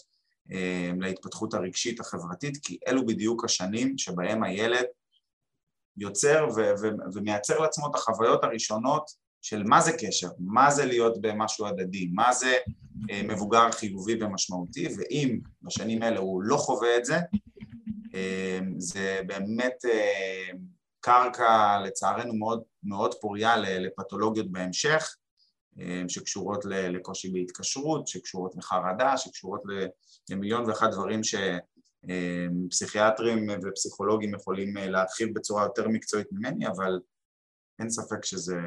אה, להתפתחות הרגשית החברתית, כי אלו בדיוק השנים שבהם הילד יוצר ו- ו- ומייצר לעצמו את החוויות הראשונות של מה זה קשר, מה זה להיות במשהו הדדי, מה זה אה, מבוגר חיובי ומשמעותי, ואם בשנים האלה הוא לא חווה את זה, זה באמת אמ, קרקע לצערנו מאוד, מאוד פוריה לפתולוגיות בהמשך אמ, שקשורות לקושי בהתקשרות, שקשורות לחרדה, שקשורות למיליון ואחת דברים שפסיכיאטרים ופסיכולוגים יכולים אה, להרחיב בצורה יותר מקצועית ממני, אבל אין ספק שזה,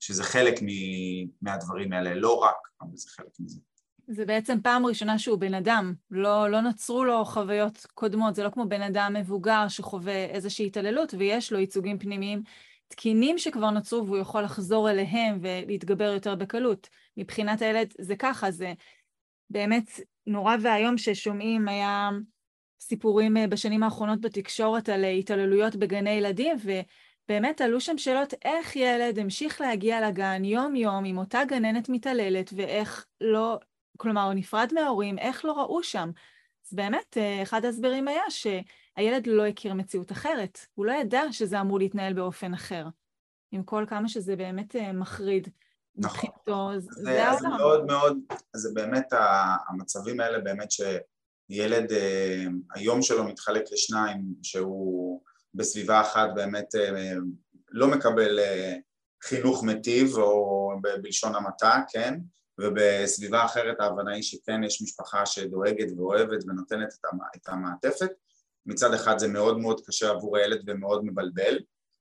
שזה חלק מהדברים האלה, לא רק, אבל זה חלק מזה. זה בעצם פעם ראשונה שהוא בן אדם, לא, לא נוצרו לו חוויות קודמות, זה לא כמו בן אדם מבוגר שחווה איזושהי התעללות ויש לו ייצוגים פנימיים תקינים שכבר נוצרו והוא יכול לחזור אליהם ולהתגבר יותר בקלות. מבחינת הילד זה ככה, זה באמת נורא ואיום ששומעים, היה סיפורים אה, בשנים האחרונות בתקשורת על התעללויות בגני ילדים, ובאמת עלו שם שאלות איך ילד המשיך להגיע לגן יום-יום עם אותה גננת מתעללת, ואיך לא, כלומר, הוא נפרד מההורים, איך לא ראו שם? אז באמת, אה, אחד ההסברים היה שהילד לא הכיר מציאות אחרת. הוא לא ידע שזה אמור להתנהל באופן אחר. עם כל כמה שזה באמת אה, מחריד. נכון. מבחינתו, זה, זה העולם. זה מאוד מאוד, זה באמת המצבים האלה באמת שילד, אה, היום שלו מתחלק לשניים, שהוא בסביבה אחת באמת לא מקבל חינוך מטיב, או בלשון המעטה, כן? ובסביבה אחרת ההבנה היא שכן יש משפחה שדואגת ואוהבת ונותנת את המעטפת. מצד אחד זה מאוד מאוד קשה עבור הילד ומאוד מבלבל,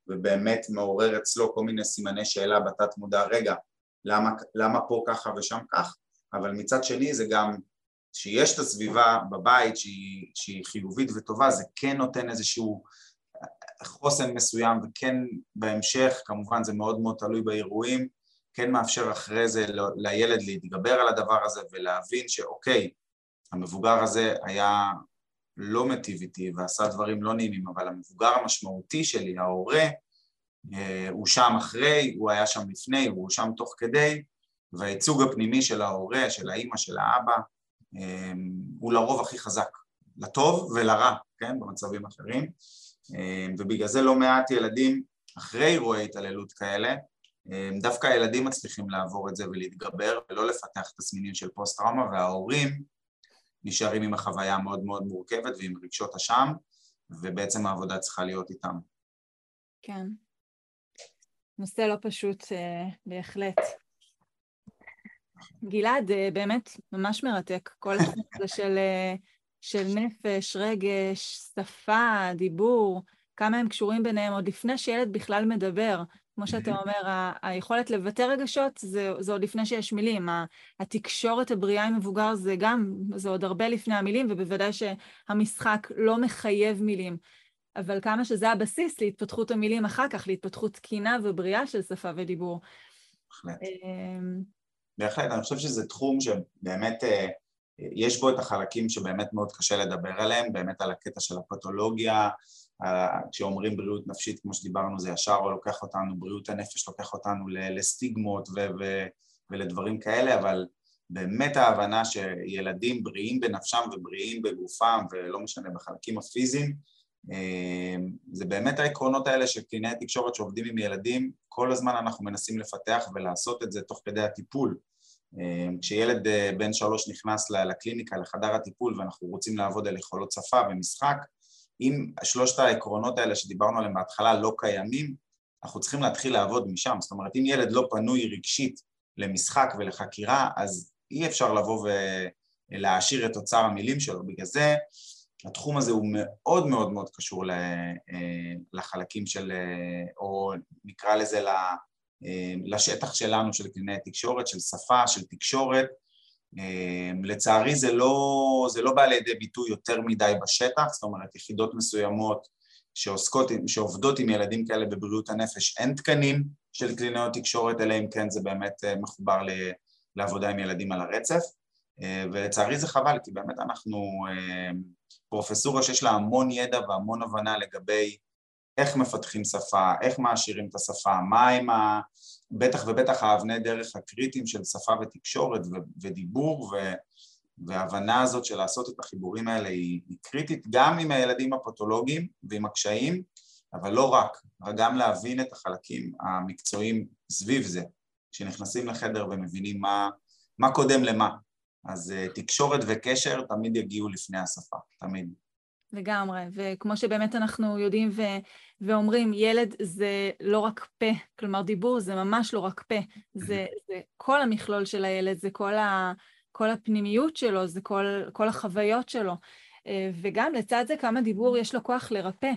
ובאמת מעורר אצלו כל מיני סימני שאלה בתת מודע, רגע, למה, למה פה ככה ושם כך? אבל מצד שני זה גם שיש את הסביבה בבית שהיא, שהיא חיובית וטובה, זה כן נותן איזשהו חוסן מסוים וכן בהמשך, כמובן זה מאוד מאוד תלוי באירועים, כן מאפשר אחרי זה לילד להתגבר על הדבר הזה ולהבין שאוקיי, המבוגר הזה היה לא מטיב איתי ועשה דברים לא נעימים, אבל המבוגר המשמעותי שלי, ההורה, אה, הוא שם אחרי, הוא היה שם לפני, הוא שם תוך כדי, והייצוג הפנימי של ההורה, של האימא, של האבא, אה, הוא לרוב הכי חזק, לטוב ולרע, כן, במצבים אחרים, אה, ובגלל זה לא מעט ילדים אחרי אירועי התעללות כאלה, דווקא הילדים מצליחים לעבור את זה ולהתגבר ולא לפתח תסמינים של פוסט-טראומה וההורים נשארים עם החוויה המאוד מאוד מורכבת ועם רגשות אשם ובעצם העבודה צריכה להיות איתם. כן. נושא לא פשוט uh, בהחלט. גלעד, אה, באמת ממש מרתק, כל הזה של, אה, של נפש, רגש, שפה, דיבור, כמה הם קשורים ביניהם עוד לפני שילד בכלל מדבר. כמו שאתה אומר, ה- היכולת לבטא רגשות זה, זה עוד לפני שיש מילים. התקשורת הבריאה עם מבוגר זה גם, זה עוד הרבה לפני המילים, ובוודאי שהמשחק לא מחייב מילים. אבל כמה שזה הבסיס להתפתחות המילים אחר כך, להתפתחות תקינה ובריאה של שפה ודיבור. בהחלט. אמ, בהחלט, אני חושב שזה תחום שבאמת אה, יש בו את החלקים שבאמת מאוד קשה לדבר עליהם, באמת על הקטע של הפתולוגיה, כשאומרים בריאות נפשית, כמו שדיברנו, זה ישר לוקח אותנו, בריאות הנפש לוקח אותנו לסטיגמות ו- ו- ולדברים כאלה, אבל באמת ההבנה שילדים בריאים בנפשם ובריאים בגופם, ולא משנה, בחלקים הפיזיים, אה, זה באמת העקרונות האלה של קלינאי תקשורת שעובדים עם ילדים, כל הזמן אנחנו מנסים לפתח ולעשות את זה תוך כדי הטיפול. אה, כשילד אה, בן שלוש נכנס לקליניקה, לחדר הטיפול, ואנחנו רוצים לעבוד על יכולות שפה ומשחק, אם שלושת העקרונות האלה שדיברנו עליהם בהתחלה לא קיימים, אנחנו צריכים להתחיל לעבוד משם. זאת אומרת, אם ילד לא פנוי רגשית למשחק ולחקירה, אז אי אפשר לבוא ולהעשיר את אוצר המילים שלו. בגלל זה התחום הזה הוא מאוד מאוד מאוד קשור לחלקים של, או נקרא לזה לשטח שלנו של קלינאי תקשורת, של שפה, של תקשורת, לצערי זה לא, זה לא בא לידי ביטוי יותר מדי בשטח, זאת אומרת יחידות מסוימות שעוסקות, שעובדות עם ילדים כאלה בבריאות הנפש, אין תקנים של קלינאיות תקשורת, אלא אם כן זה באמת אה, מחובר לעבודה עם ילדים על הרצף, אה, ולצערי זה חבל, כי באמת אנחנו אה, פרופסורה שיש לה המון ידע והמון הבנה לגבי איך מפתחים שפה, איך מעשירים את השפה, מה הם ה... בטח ובטח האבני דרך הקריטיים של שפה ותקשורת ו- ודיבור ו- וההבנה הזאת של לעשות את החיבורים האלה היא, היא קריטית גם עם הילדים הפתולוגיים ועם הקשיים, אבל לא רק, רק גם להבין את החלקים המקצועיים סביב זה, כשנכנסים לחדר ומבינים מה, מה קודם למה. אז uh, תקשורת וקשר תמיד יגיעו לפני השפה, תמיד. לגמרי, וכמו שבאמת אנחנו יודעים ו- ואומרים, ילד זה לא רק פה, כלומר דיבור זה ממש לא רק פה, זה, זה כל המכלול של הילד, זה כל, ה- כל הפנימיות שלו, זה כל, כל החוויות שלו. אה, וגם לצד זה כמה דיבור יש לו כוח לרפא.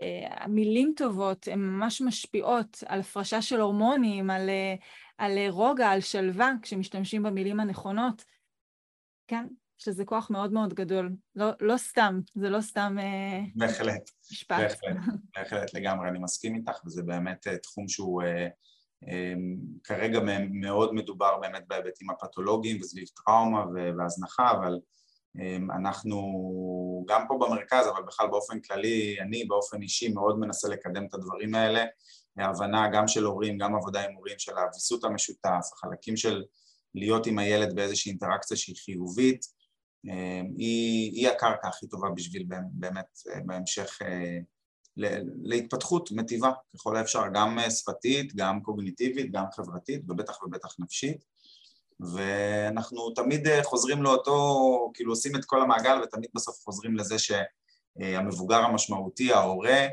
אה, מילים טובות הן ממש משפיעות על הפרשה של הורמונים, על, אה, על רוגע, על שלווה, כשמשתמשים במילים הנכונות. כן, שזה כוח מאוד מאוד גדול. לא, לא סתם, זה לא סתם אה, בהחלט, משפט. בהחלט, בהחלט לגמרי, אני מסכים איתך, וזה באמת אה, תחום שהוא אה, אה, כרגע מאוד מדובר באמת בהיבטים הפתולוגיים וסביב טראומה והזנחה, אבל אה, אנחנו גם פה במרכז, אבל בכלל באופן כללי, אני באופן אישי מאוד מנסה לקדם את הדברים האלה, ההבנה גם של הורים, גם עבודה עם הורים, של הוויסות המשותף, החלקים של להיות עם הילד באיזושהי אינטראקציה שהיא חיובית, היא, היא הקרקע הכי טובה בשביל באמת אה, בהמשך אה, להתפתחות מטיבה ככל האפשר, גם שפתית, גם קוגניטיבית, גם חברתית ובטח ובטח נפשית. ואנחנו תמיד חוזרים לאותו, כאילו עושים את כל המעגל ותמיד בסוף חוזרים לזה שהמבוגר המשמעותי, ההורה,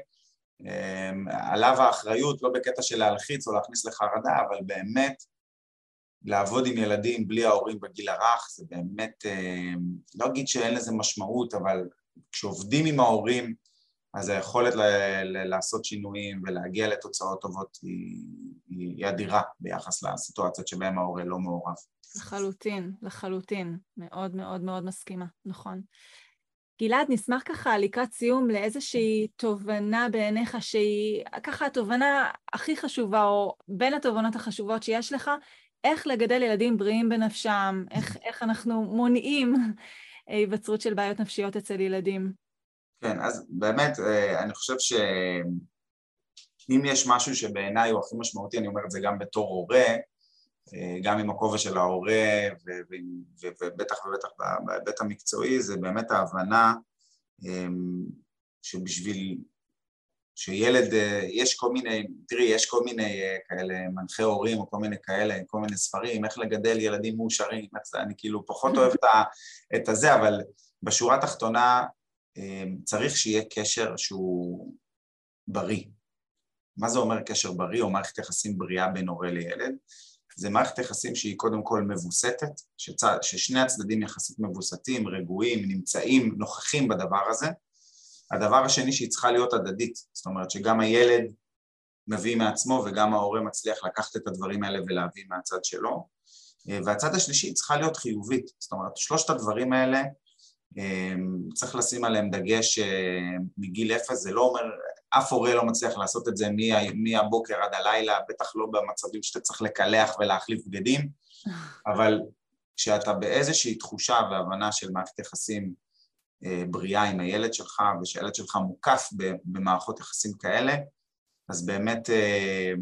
עליו האחריות, לא בקטע של להלחיץ או להכניס לחרדה, אבל באמת לעבוד עם ילדים בלי ההורים בגיל הרך זה באמת, אה, לא אגיד שאין לזה משמעות, אבל כשעובדים עם ההורים אז היכולת ל- ל- לעשות שינויים ולהגיע לתוצאות טובות היא, היא, אדירה ביחס לסיטואציות שבהן ההורה לא מעורב. לחלוטין, לחלוטין. מאוד מאוד מאוד מסכימה, נכון. גלעד, נשמח ככה לקראת סיום לאיזושהי תובנה בעיניך שהיא ככה התובנה הכי חשובה, או בין התובנות החשובות שיש לך, איך לגדל ילדים בריאים בנפשם, איך, איך אנחנו מונעים היווצרות של בעיות נפשיות אצל ילדים. כן, אז באמת, אה, אני חושב שאם יש משהו שבעיניי הוא הכי משמעותי, אני אומר את זה גם בתור הורה, אה, גם עם הכובע של ההורה, ובטח ובטח בהיבט המקצועי, זה באמת ההבנה אה, שבשביל שילד, אה, יש כל מיני, תראי, יש כל מיני אה, כאלה מנחי הורים או כל מיני כאלה, כל מיני ספרים, איך לגדל ילדים מאושרים, אני כאילו פחות אוהב את הזה, אבל בשורה התחתונה אה, צריך שיהיה קשר שהוא בריא. מה זה אומר קשר בריא או מערכת יחסים בריאה בין הורה לילד? זה מערכת יחסים שהיא קודם כל מבוסתת, שצד, ששני הצדדים יחסית מבוסתים, רגועים, נמצאים, נוכחים בדבר הזה. הדבר השני שהיא צריכה להיות הדדית, זאת אומרת שגם הילד מביא מעצמו וגם ההורה מצליח לקחת את הדברים האלה ולהביא מהצד שלו. והצד השלישי צריכה להיות חיובית, זאת אומרת שלושת הדברים האלה צריך לשים עליהם דגש מגיל אפס, זה לא אומר, אף הורה לא מצליח לעשות את זה מהבוקר עד הלילה, בטח לא במצבים שאתה צריך לקלח ולהחליף בגדים, אבל כשאתה באיזושהי תחושה והבנה של מערכת יחסים אה, בריאה עם הילד שלך ושהילד שלך מוקף במערכות יחסים כאלה, אז באמת אה,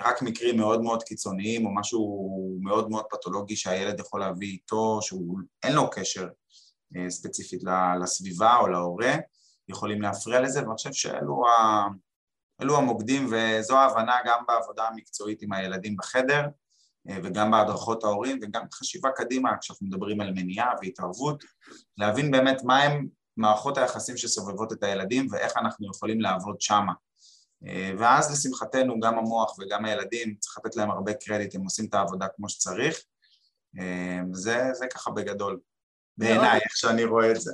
רק מקרים מאוד מאוד קיצוניים או משהו מאוד מאוד פתולוגי שהילד יכול להביא איתו, שאין לו קשר אה, ספציפית לסביבה או להורה, יכולים להפריע לזה, ואני חושב שאלו ה... אלו המוקדים וזו ההבנה גם בעבודה המקצועית עם הילדים בחדר. אה, וגם בהדרכות ההורים וגם חשיבה קדימה כשאנחנו מדברים על מניעה והתערבות, להבין באמת מהם מערכות היחסים שסובבות את הילדים ואיך אנחנו יכולים לעבוד שמה. אה, ואז לשמחתנו גם המוח וגם הילדים, צריך לתת להם הרבה קרדיט, הם עושים את העבודה כמו שצריך. זה, זה ככה בגדול. בעיניי, איך שאני רואה את זה.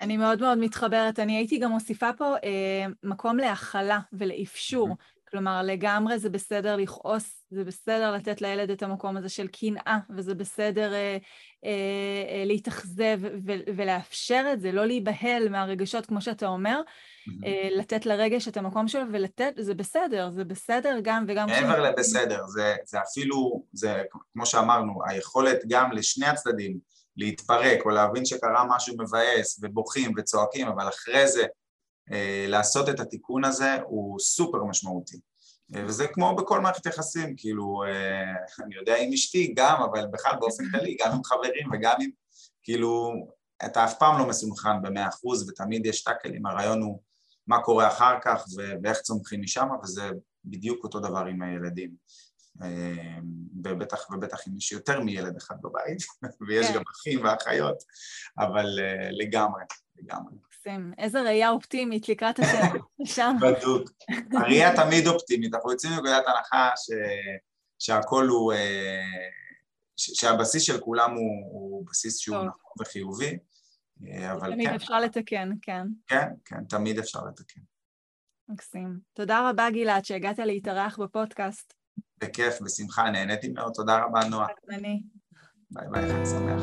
אני מאוד מאוד מתחברת. אני הייתי גם מוסיפה פה אה, מקום להכלה ולאפשור. כלומר, לגמרי זה בסדר לכעוס, זה בסדר לתת לילד את המקום הזה של קנאה, וזה בסדר אה, אה, אה, להתאכזב ולאפשר את זה, לא להיבהל מהרגשות, כמו שאתה אומר, אה, לתת לרגש את המקום שלו ולתת, זה בסדר, זה בסדר גם וגם... מעבר לבסדר, זה, זה אפילו, זה כמו שאמרנו, היכולת גם לשני הצדדים, להתפרק או להבין שקרה משהו מבאס ובוכים וצועקים, אבל אחרי זה לעשות את התיקון הזה הוא סופר משמעותי. אה, וזה כמו בכל מערכת יחסים, כאילו, אה, אני יודע עם אשתי גם, אבל בכלל באופן כללי, גם עם חברים וגם עם, כאילו, אתה אף פעם לא מסונכרן במאה אחוז ותמיד יש טאקלים, הרעיון הוא מה קורה אחר כך ואיך צומחים משם, וזה בדיוק אותו דבר עם הילדים. אמ, ובטח ובטח אם יש יותר מילד אחד בבית, ויש כן. גם אחים ואחיות, אבל uh, לגמרי, לגמרי. מקסים. איזה ראייה אופטימית לקראת השאלה שם. בדוק. הראייה תמיד אופטימית, אנחנו יוצאים מנקודת הנחה ש... שהכל הוא... uh, ש... שהבסיס של כולם הוא, הוא בסיס שהוא נכון וחיובי, אה, אבל תמיד כן. תמיד אפשר לתקן, כן. כן, כן, תמיד אפשר לתקן. מקסים. תודה רבה, גלעד, שהגעת להתארח בפודקאסט. בכיף, בשמחה, נהניתי מאוד. תודה רבה, נועה. ביי ביי, חג שמח.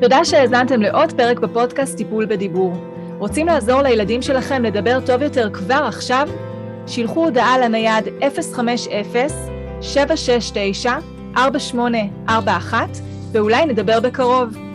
תודה שהאזנתם לעוד פרק בפודקאסט טיפול בדיבור. רוצים לעזור לילדים שלכם לדבר טוב יותר כבר עכשיו? שילחו הודעה לנייד 050-769-4841 ואולי נדבר בקרוב.